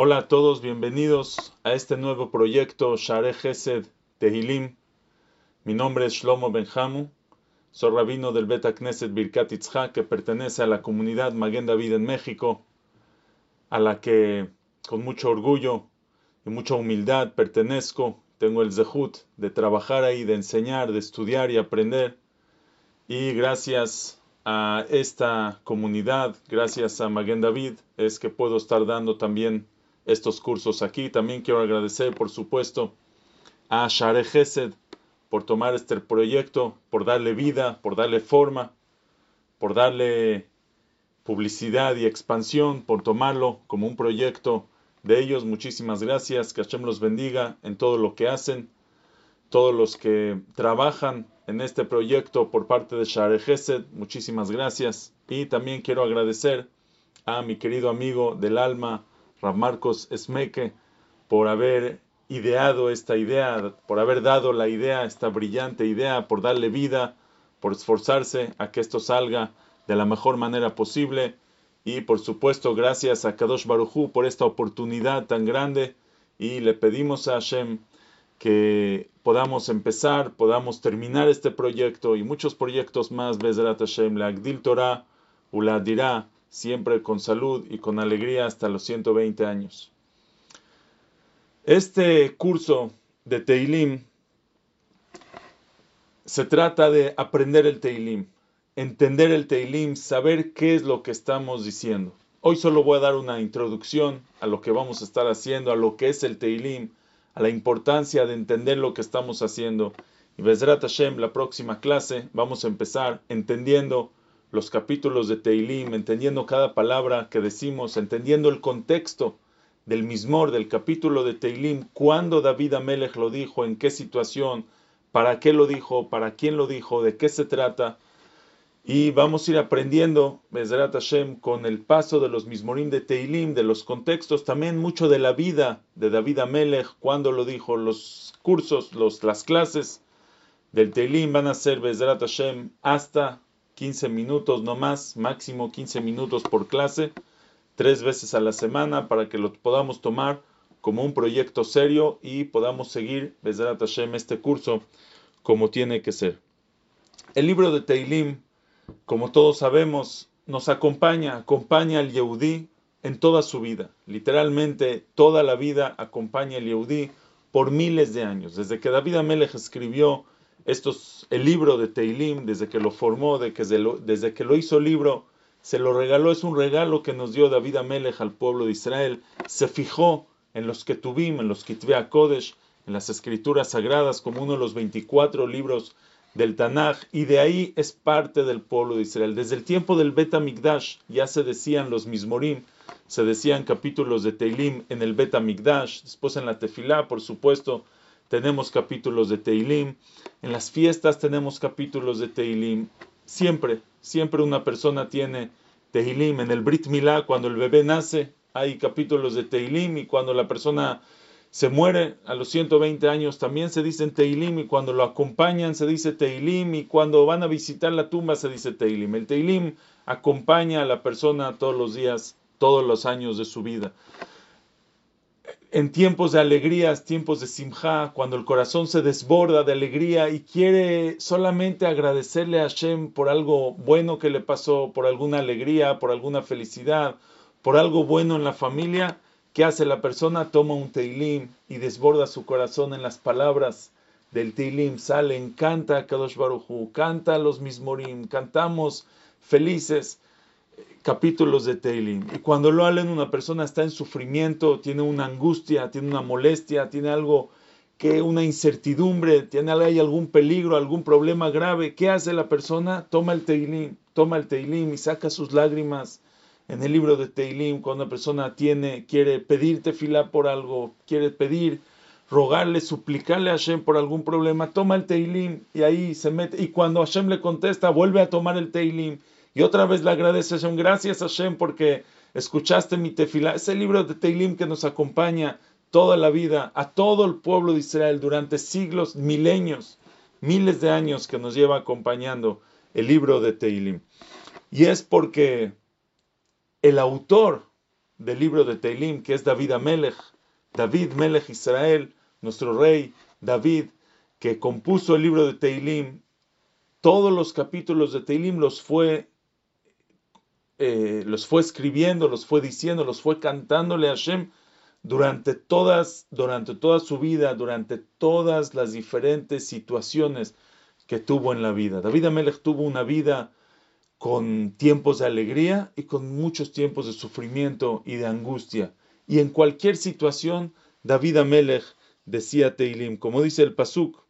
Hola a todos, bienvenidos a este nuevo proyecto Share Gesed Tehilim. Mi nombre es Shlomo Benjamu, soy rabino del Beta Knesset Birkat Itzhak, que pertenece a la comunidad Maguen David en México, a la que con mucho orgullo y mucha humildad pertenezco. Tengo el zehut de trabajar ahí, de enseñar, de estudiar y aprender. Y gracias a esta comunidad, gracias a Maguen David, es que puedo estar dando también estos cursos aquí. También quiero agradecer, por supuesto, a Share Gesed por tomar este proyecto, por darle vida, por darle forma, por darle publicidad y expansión, por tomarlo como un proyecto de ellos. Muchísimas gracias, que Hashem los bendiga en todo lo que hacen, todos los que trabajan en este proyecto por parte de Share Gesed, muchísimas gracias. Y también quiero agradecer a mi querido amigo del alma, Rav Marcos Esmeque, por haber ideado esta idea, por haber dado la idea, esta brillante idea, por darle vida, por esforzarse a que esto salga de la mejor manera posible. Y por supuesto, gracias a Kadosh Baruchu por esta oportunidad tan grande. Y le pedimos a Hashem que podamos empezar, podamos terminar este proyecto y muchos proyectos más, Bezrat Hashem, la Agdil Torah, Ula Dirá, siempre con salud y con alegría hasta los 120 años. Este curso de Teilim se trata de aprender el Teilim, entender el Teilim, saber qué es lo que estamos diciendo. Hoy solo voy a dar una introducción a lo que vamos a estar haciendo, a lo que es el Teilim, a la importancia de entender lo que estamos haciendo. Y Bezrat Hashem, la próxima clase, vamos a empezar entendiendo los capítulos de Teilim, entendiendo cada palabra que decimos, entendiendo el contexto del mismor, del capítulo de Teilim, cuándo David Amelech lo dijo, en qué situación, para qué lo dijo, para quién lo dijo, de qué se trata. Y vamos a ir aprendiendo, Bezrat Hashem, con el paso de los mismorim de Teilim, de los contextos, también mucho de la vida de David Amelech, cuándo lo dijo, los cursos, los, las clases del Teilim van a ser Bezrat Hashem hasta 15 minutos no más, máximo 15 minutos por clase, tres veces a la semana para que lo podamos tomar como un proyecto serio y podamos seguir Bezrat Hashem este curso como tiene que ser. El libro de Teilim, como todos sabemos, nos acompaña, acompaña al Yehudí en toda su vida. Literalmente toda la vida acompaña al Yehudí por miles de años. Desde que David Amelech escribió estos, el libro de Teilim, desde que lo formó, de que desde que lo hizo libro, se lo regaló, es un regalo que nos dio David Amelech al pueblo de Israel, se fijó en los que en los Kitvea Kodesh, en las escrituras sagradas, como uno de los 24 libros del Tanaj, y de ahí es parte del pueblo de Israel. Desde el tiempo del Bet Mikdash ya se decían los Mismorim, se decían capítulos de Teilim en el Bet Mikdash, después en la Tefilá, por supuesto, tenemos capítulos de Teilim, en las fiestas tenemos capítulos de Teilim, siempre, siempre una persona tiene Teilim, en el Brit Milá, cuando el bebé nace, hay capítulos de Teilim, y cuando la persona se muere a los 120 años también se dice Teilim, y cuando lo acompañan se dice Teilim, y cuando van a visitar la tumba se dice Teilim. El Teilim acompaña a la persona todos los días, todos los años de su vida en tiempos de alegrías, tiempos de simja, cuando el corazón se desborda de alegría y quiere solamente agradecerle a Hashem por algo bueno que le pasó, por alguna alegría, por alguna felicidad, por algo bueno en la familia, ¿qué hace la persona? Toma un teilim y desborda su corazón en las palabras del teilim, sale, canta Kadosh Baruchu, canta los mismorim, cantamos felices capítulos de Teilim. Y cuando lo hablan, una persona está en sufrimiento, tiene una angustia, tiene una molestia, tiene algo que una incertidumbre, tiene hay algún peligro, algún problema grave, ¿qué hace la persona? Toma el Teilim, toma el Teilim y saca sus lágrimas. En el libro de Teilim, cuando una persona tiene, quiere pedirte fila por algo, quiere pedir, rogarle, suplicarle a Hashem por algún problema, toma el Teilim y ahí se mete. Y cuando Hashem le contesta, vuelve a tomar el Teilim y otra vez le agradece a Hashem, gracias Hashem porque escuchaste mi tefilá. Ese libro de Teilim que nos acompaña toda la vida, a todo el pueblo de Israel durante siglos, milenios, miles de años que nos lleva acompañando el libro de Teilim. Y es porque el autor del libro de Teilim, que es David Amelech, David Melech Israel, nuestro rey David, que compuso el libro de Teilim, todos los capítulos de Teilim los fue, eh, los fue escribiendo, los fue diciendo, los fue cantándole a Hashem durante todas, durante toda su vida, durante todas las diferentes situaciones que tuvo en la vida. David Amelech tuvo una vida con tiempos de alegría y con muchos tiempos de sufrimiento y de angustia. Y en cualquier situación, David Amelech decía Teilim, como dice el Pasuk,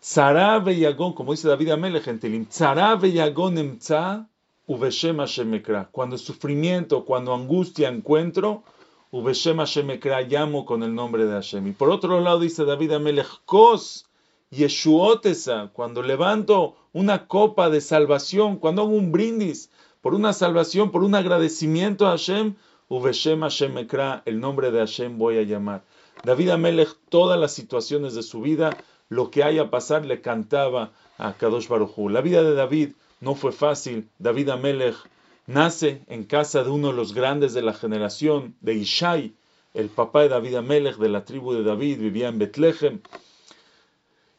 Tzara Yagón, como dice David Amelech en Teilim, Tzara emtza uveshem Hashemekra. Cuando sufrimiento, cuando angustia encuentro, uveshem Hashemekra, llamo con el nombre de Hashem. Y por otro lado dice David Amelech, Kos Yeshuotesa, cuando levanto una copa de salvación, cuando hago un brindis por una salvación, por un agradecimiento a Hashem, Uveshem Hashem Ekra, el nombre de Hashem voy a llamar. David Amelech, todas las situaciones de su vida, lo que haya pasar, le cantaba a Kadosh Baruchu. La vida de David no fue fácil. David Amelech nace en casa de uno de los grandes de la generación, de Ishai, el papá de David Amelech, de la tribu de David, vivía en Betlehem.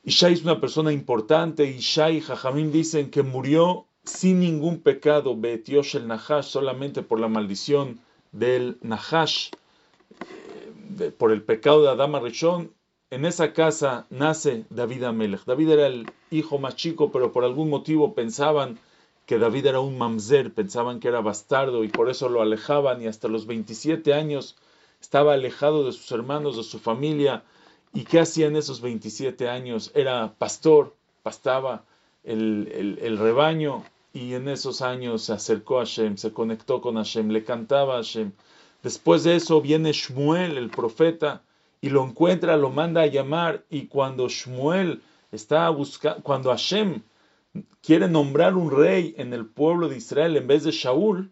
Ishai es una persona importante. Ishai y Jajamim dicen que murió sin ningún pecado, Betiosh el Nahash, solamente por la maldición del Nahash, eh, por el pecado de Adama Rishon. En esa casa nace David Amelech. David era el hijo más chico, pero por algún motivo pensaban que David era un mamzer, pensaban que era bastardo y por eso lo alejaban y hasta los 27 años estaba alejado de sus hermanos, de su familia ¿Y qué hacía en esos 27 años? Era pastor, pastaba el, rebaño y en esos años se acercó a Hashem, se conectó con Hashem, le cantaba a Hashem. Después de eso viene Shmuel, el profeta, y lo encuentra, lo manda a llamar y cuando Shmuel está buscando, cuando Hashem quiere nombrar un rey en el pueblo de Israel en vez de Shaul,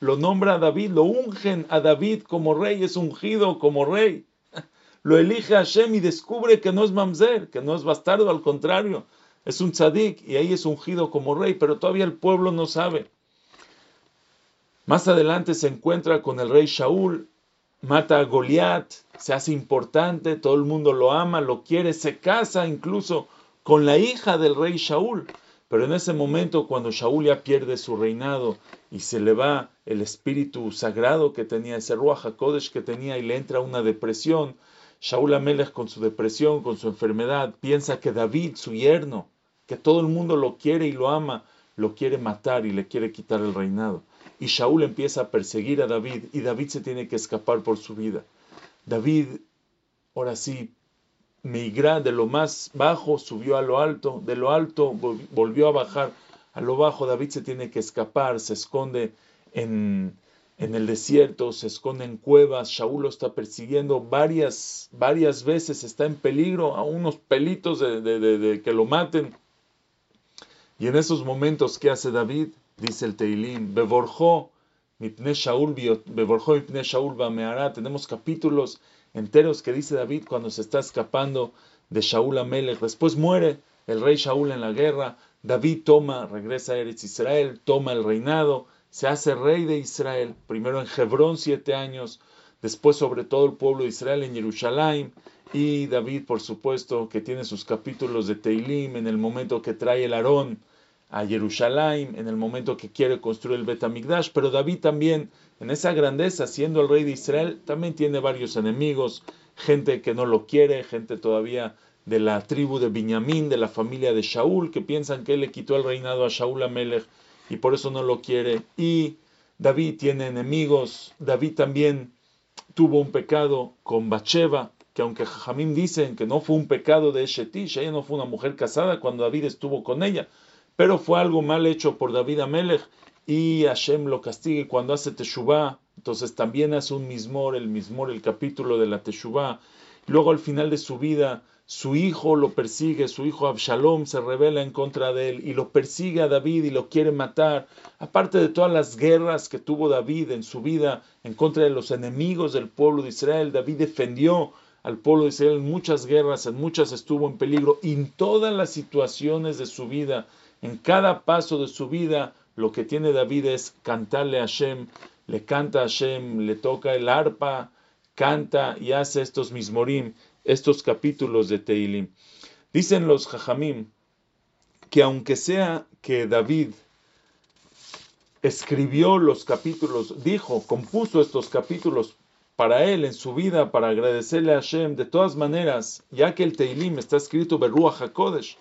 lo nombra a David, lo ungen a David como rey, es ungido como rey lo elige Hashem y descubre que no es mamzer, que no es bastardo, al contrario, es un tzadik y ahí es ungido como rey, pero todavía el pueblo no sabe. Más adelante se encuentra con el rey Shaul, mata a Goliat, se hace importante, todo el mundo lo ama, lo quiere, se casa incluso con la hija del rey Shaul. Pero en ese momento, cuando Shaul ya pierde su reinado y se le va el espíritu sagrado que tenía, ese Ruach HaKodesh que tenía y le entra una depresión, Shaul Amelech con su depresión, con su enfermedad, piensa que David, su yerno, que todo el mundo lo quiere y lo ama, lo quiere matar y le quiere quitar el reinado. Y Shaul empieza a perseguir a David y David se tiene que escapar por su vida. David, ahora sí, migra de lo más bajo, subió a lo alto, de lo alto volvió a bajar a lo bajo. David se tiene que escapar, se esconde en, en el desierto, se esconde en cuevas, Shaul lo está persiguiendo varias, varias veces, está en peligro, a unos pelitos de, que lo maten. Y en esos momentos, ¿qué hace David? Dice el Teilim, Beborjó, Mipne Shaul, Beborjó, Mipne Shaul, Tenemos capítulos enteros que dice David cuando se está escapando de Shaul Amelech. Después muere el rey Shaul en la guerra. David toma, regresa a Eretz Israel, toma el reinado se hace rey de Israel, primero en Hebrón siete años, después sobre todo el pueblo de Israel en Jerusalén, y David, por supuesto, que tiene sus capítulos de Teilim en el momento que trae el Aarón a Jerusalén, en el momento que quiere construir el Betamigdash, pero David también, en esa grandeza, siendo el rey de Israel, también tiene varios enemigos, gente que no lo quiere, gente todavía de la tribu de Benjamín, de la familia de Shaul, que piensan que él le quitó el reinado a Shaul Amelech y por eso no lo quiere. Y David tiene enemigos. David también tuvo un pecado con Bacheva, que aunque Jamín dicen que no fue un pecado de Eshetish, ella no fue una mujer casada cuando David estuvo con ella, pero fue algo mal hecho por David Amelech y Hashem lo castigue cuando hace Teshuvah. Entonces también hace un mismor, el mismor, el capítulo de la Teshuvah. Luego al final de su vida su hijo lo persigue, su hijo Absalom se revela en contra de él y lo persigue a David y lo quiere matar. Aparte de todas las guerras que tuvo David en su vida en contra de los enemigos del pueblo de Israel, David defendió al pueblo de Israel en muchas guerras, en muchas estuvo en peligro y en todas las situaciones de su vida, en cada paso de su vida, lo que tiene David es cantarle a Hashem le canta a Hashem, le toca el arpa, canta y hace estos mismorim, estos capítulos de Teilim. Dicen los Jajamim que aunque sea que David escribió los capítulos, dijo, compuso estos capítulos para él en su vida, para agradecerle a Hashem, de todas maneras, ya que el Teilim está escrito Beruach HaKodesh,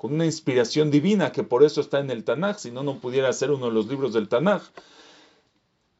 con una inspiración divina, que por eso está en el Tanaj, si no, no pudiera ser uno de los libros del Tanaj,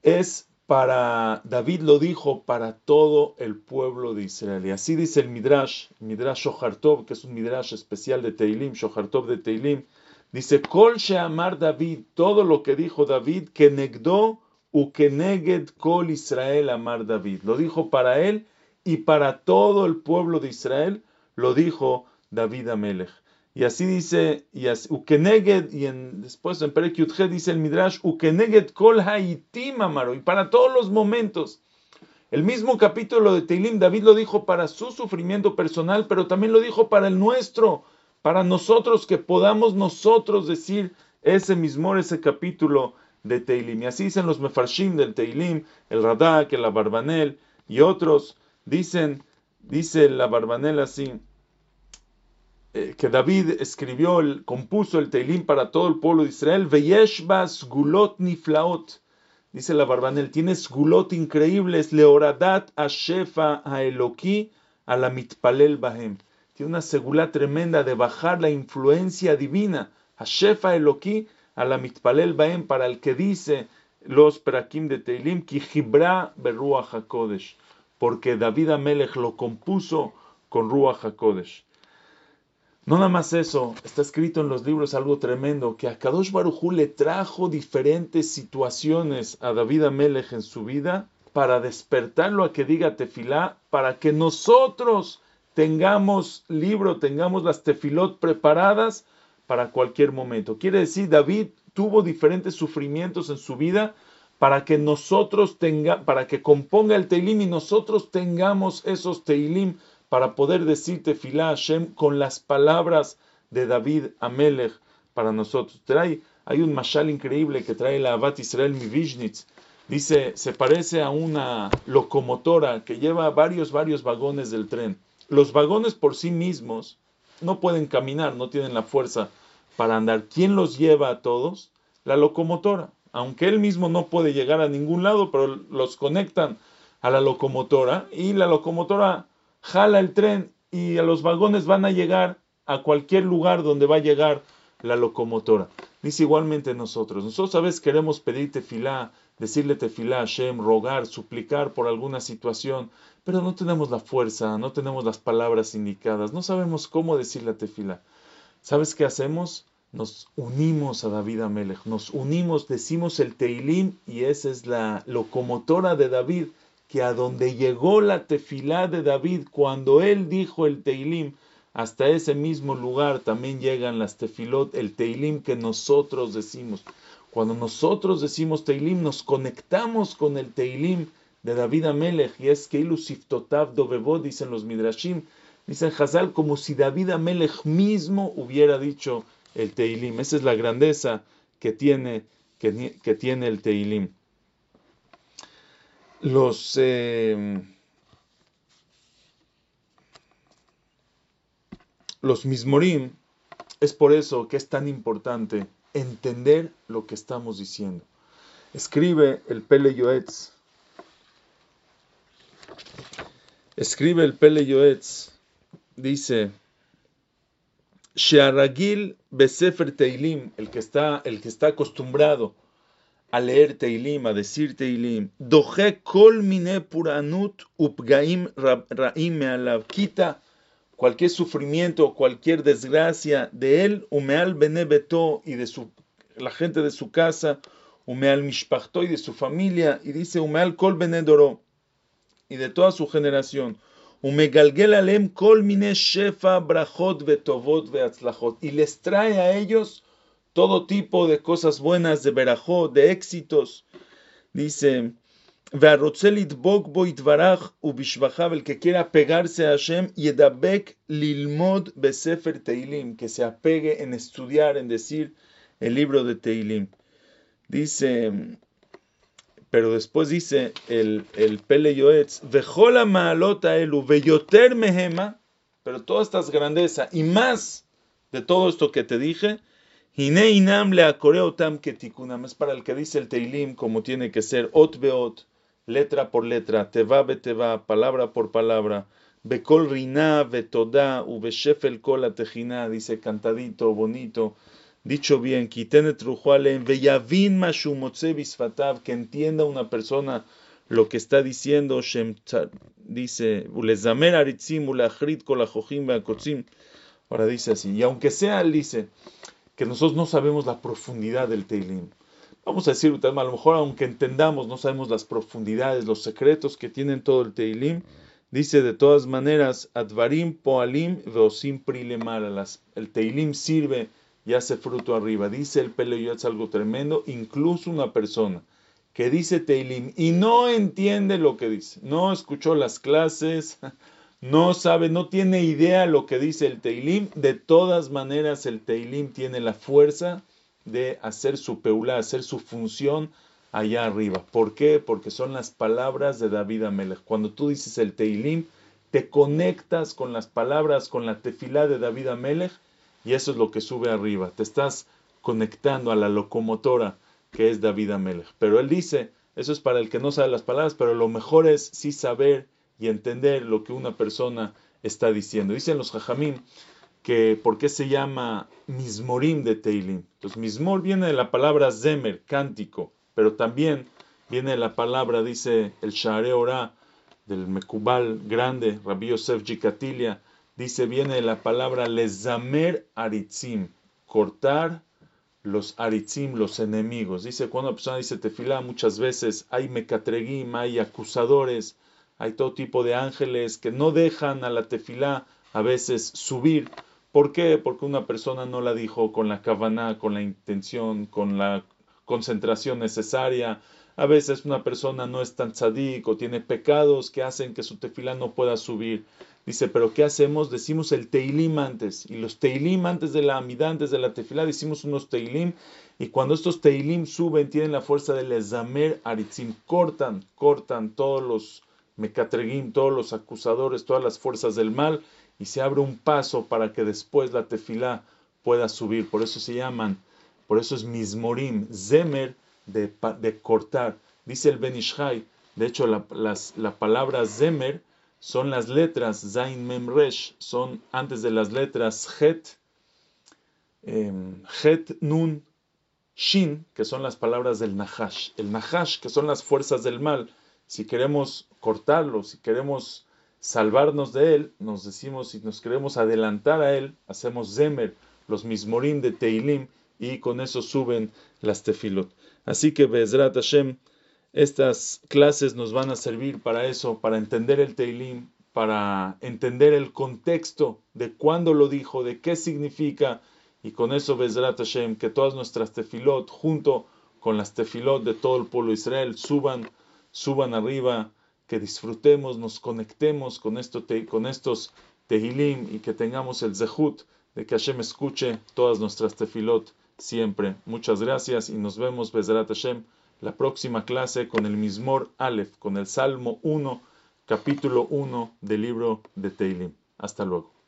es para, David lo dijo, para todo el pueblo de Israel. Y así dice el Midrash, Midrash Shohartov, que es un Midrash especial de Teilim, Shohartov de Teilim, dice, Kol Sheamar David, todo lo que dijo David, que negdó u que neged Kol Israel Amar David. Lo dijo para él y para todo el pueblo de Israel, lo dijo David Amelech. Y así dice, y así, Ukeneged, y después en Perek dice el Midrash, Ukeneged kol haitim amaro, y para todos los momentos. El mismo capítulo de Teilim, David lo dijo para su sufrimiento personal, pero también lo dijo para el nuestro, para nosotros, que podamos nosotros decir ese mismo, ese capítulo de Teilim. Y así dicen los Mefarshim del Teilim, el Radak, el Abarbanel y otros, dicen, dice la Barbanel así, eh, que David escribió, el, compuso el Teilim para todo el pueblo de Israel, Veyeshbas gulot niflaot. Dice la Barbanel, tiene gulot increíbles, leoradat a shefa a la mitpalel bahem. Tiene una segula tremenda de bajar la influencia divina, a shefa Eloki a la mitpalel bahem, para el que dice los perakim de Teilim, ki jibra beruach hakodesh, porque David Amelech lo compuso con ruach hakodesh. No nada más eso, está escrito en los libros algo tremendo, que a Kadosh Barujú le trajo diferentes situaciones a David Amelech en su vida para despertarlo a que diga tefilá, para que nosotros tengamos libro, tengamos las tefilot preparadas para cualquier momento. Quiere decir, David tuvo diferentes sufrimientos en su vida para que nosotros tenga, para que componga el Teilim y nosotros tengamos esos Teilim para poder decir Tefilá Hashem con las palabras de David Amelech para nosotros. Trae, hay un mashal increíble que trae la Abat Israel Mivizhnitz. Dice, se parece a una locomotora que lleva varios, varios vagones del tren. Los vagones por sí mismos no pueden caminar, no tienen la fuerza para andar. ¿Quién los lleva a todos? La locomotora. Aunque él mismo no puede llegar a ningún lado, pero los conectan a la locomotora y la locomotora jala el tren y a los vagones van a llegar a cualquier lugar donde va a llegar la locomotora. Dice igualmente nosotros. Nosotros a veces queremos pedir tefilá, decirle tefilá a rogar, suplicar por alguna situación, pero no tenemos la fuerza, no tenemos las palabras indicadas, no sabemos cómo decirle tefilá. ¿Sabes qué hacemos? Nos unimos a David Amelech, nos unimos, decimos el Teilim y esa es la locomotora de David que a donde llegó la tefilá de David, cuando él dijo el Teilim, hasta ese mismo lugar también llegan las tefilot, el Teilim que nosotros decimos. Cuando nosotros decimos Teilim, nos conectamos con el Teilim de David Amelech, y es que Ilusiftotav Dovebo, dicen los Midrashim, dicen Hazal, como si David Amelech mismo hubiera dicho el Teilim. Esa es la grandeza que tiene, que, que tiene el Teilim los eh, los mismorim es por eso que es tan importante entender lo que estamos diciendo. Escribe el Pele Yoetz. Escribe el Pele Yoetz. Dice Shearagil Besefer Teilim, el que está, el que está acostumbrado a leer Teilim, a decir Teilim, doje kol mine puranut upgaim raim me quita cualquier sufrimiento, cualquier desgracia de él, umeal bene beto y de su, la gente de su casa, umeal mishpachto y de su familia, y dice umeal kol bene doro y de toda su generación. Umegalgel alem kol mine shefa brachot vetovot veatzlachot y les trae a ellos todo tipo de cosas buenas, de verajó, de éxitos. Dice, el que quiera pegarse a Hashem, yedabek lilmod besefer teilim, que se apegue en estudiar, en decir el libro de Teilim. Dice, Pero después dice el, el Pele Yoetz, Vejola maalota elu, veyoter mehema, pero todas estas grandezas y más de todo esto que te dije, Hine inam akoreotam ketikunam, es para el que dice el Teilim como tiene que ser, ot beot, letra por letra, teva beteva, palabra por palabra, bekol rina, betoda, ubeshefel kol atejina, dice cantadito, bonito, dicho bien, kitenet rujualen, veyavin mashumotze bisfatav, que entienda una persona lo que está diciendo, dice, ulezamer aritzim, ulachrit beakotzim, ahora dice así, y aunque sea, él dice, que nosotros no sabemos la profundidad del Teilim. Vamos a decir, a lo mejor aunque entendamos, no sabemos las profundidades, los secretos que tienen todo el Teilim, dice de todas maneras, Advarim Poalim Veosim Prilemara, el Teilim sirve y hace fruto arriba. Dice el es algo tremendo, incluso una persona que dice Teilim y no entiende lo que dice, no escuchó las clases, no sabe, no tiene idea lo que dice el Teilim, de todas maneras el Teilim tiene la fuerza de hacer su peula, hacer su función allá arriba. ¿Por qué? Porque son las palabras de David Amelech. Cuando tú dices el Teilim, te conectas con las palabras, con la tefilá de David Amelech, y eso es lo que sube arriba. Te estás conectando a la locomotora que es David Amelech. Pero él dice, eso es para el que no sabe las palabras, pero lo mejor es sí saber y entender lo que una persona está diciendo. Dicen los jajamim que por qué se llama mismorim de Teilim. Entonces, mismor viene de la palabra zemer, cántico, pero también viene de la palabra, dice el Share Ora, del Mekubal grande, Rabbi Yosef Jikatilia, dice, viene de la palabra lezamer aritzim, cortar los aritzim, los enemigos. Dice, cuando una persona dice tefilá, muchas veces hay mekatregim, hay acusadores, hay todo tipo de ángeles que no dejan a la tefilá a veces subir. ¿Por qué? Porque una persona no la dijo con la kavaná, con la intención, con la concentración necesaria. A veces una persona no es tan tzadik o tiene pecados que hacen que su tefilá no pueda subir. Dice, pero ¿qué hacemos? Decimos el teilim antes. Y los teilim antes de la amida, antes de la tefilá, decimos unos teilim. Y cuando estos teilim suben, tienen la fuerza del ezamer aritzim. Cortan, cortan todos los Mecatreguim, todos los acusadores, todas las fuerzas del mal, y se abre un paso para que después la tefilá pueda subir. Por eso se llaman, por eso es mismorim, zemer, de, de cortar. Dice el Benishai, de hecho la, las, la palabra zemer son las letras zain mem resh, son antes de las letras het, em, het nun shin, que son las palabras del nahash. El nahash, que son las fuerzas del mal, si queremos cortarlo, si queremos salvarnos de él, nos decimos, si nos queremos adelantar a él, hacemos Zemer, los mismorim de Teilim, y con eso suben las tefilot. Así que Bezrat Hashem, estas clases nos van a servir para eso, para entender el Teilim, para entender el contexto de cuándo lo dijo, de qué significa, y con eso Bezrat Hashem, que todas nuestras tefilot, junto con las tefilot de todo el pueblo de Israel, suban suban arriba, que disfrutemos, nos conectemos con, con estos tehilim y que tengamos el zehut de que Hashem escuche todas nuestras tefilot siempre. Muchas gracias y nos vemos, Bezerat Hashem, la próxima clase con el Mismor Aleph, con el Salmo 1, capítulo 1 del libro de Tehilim. Hasta luego.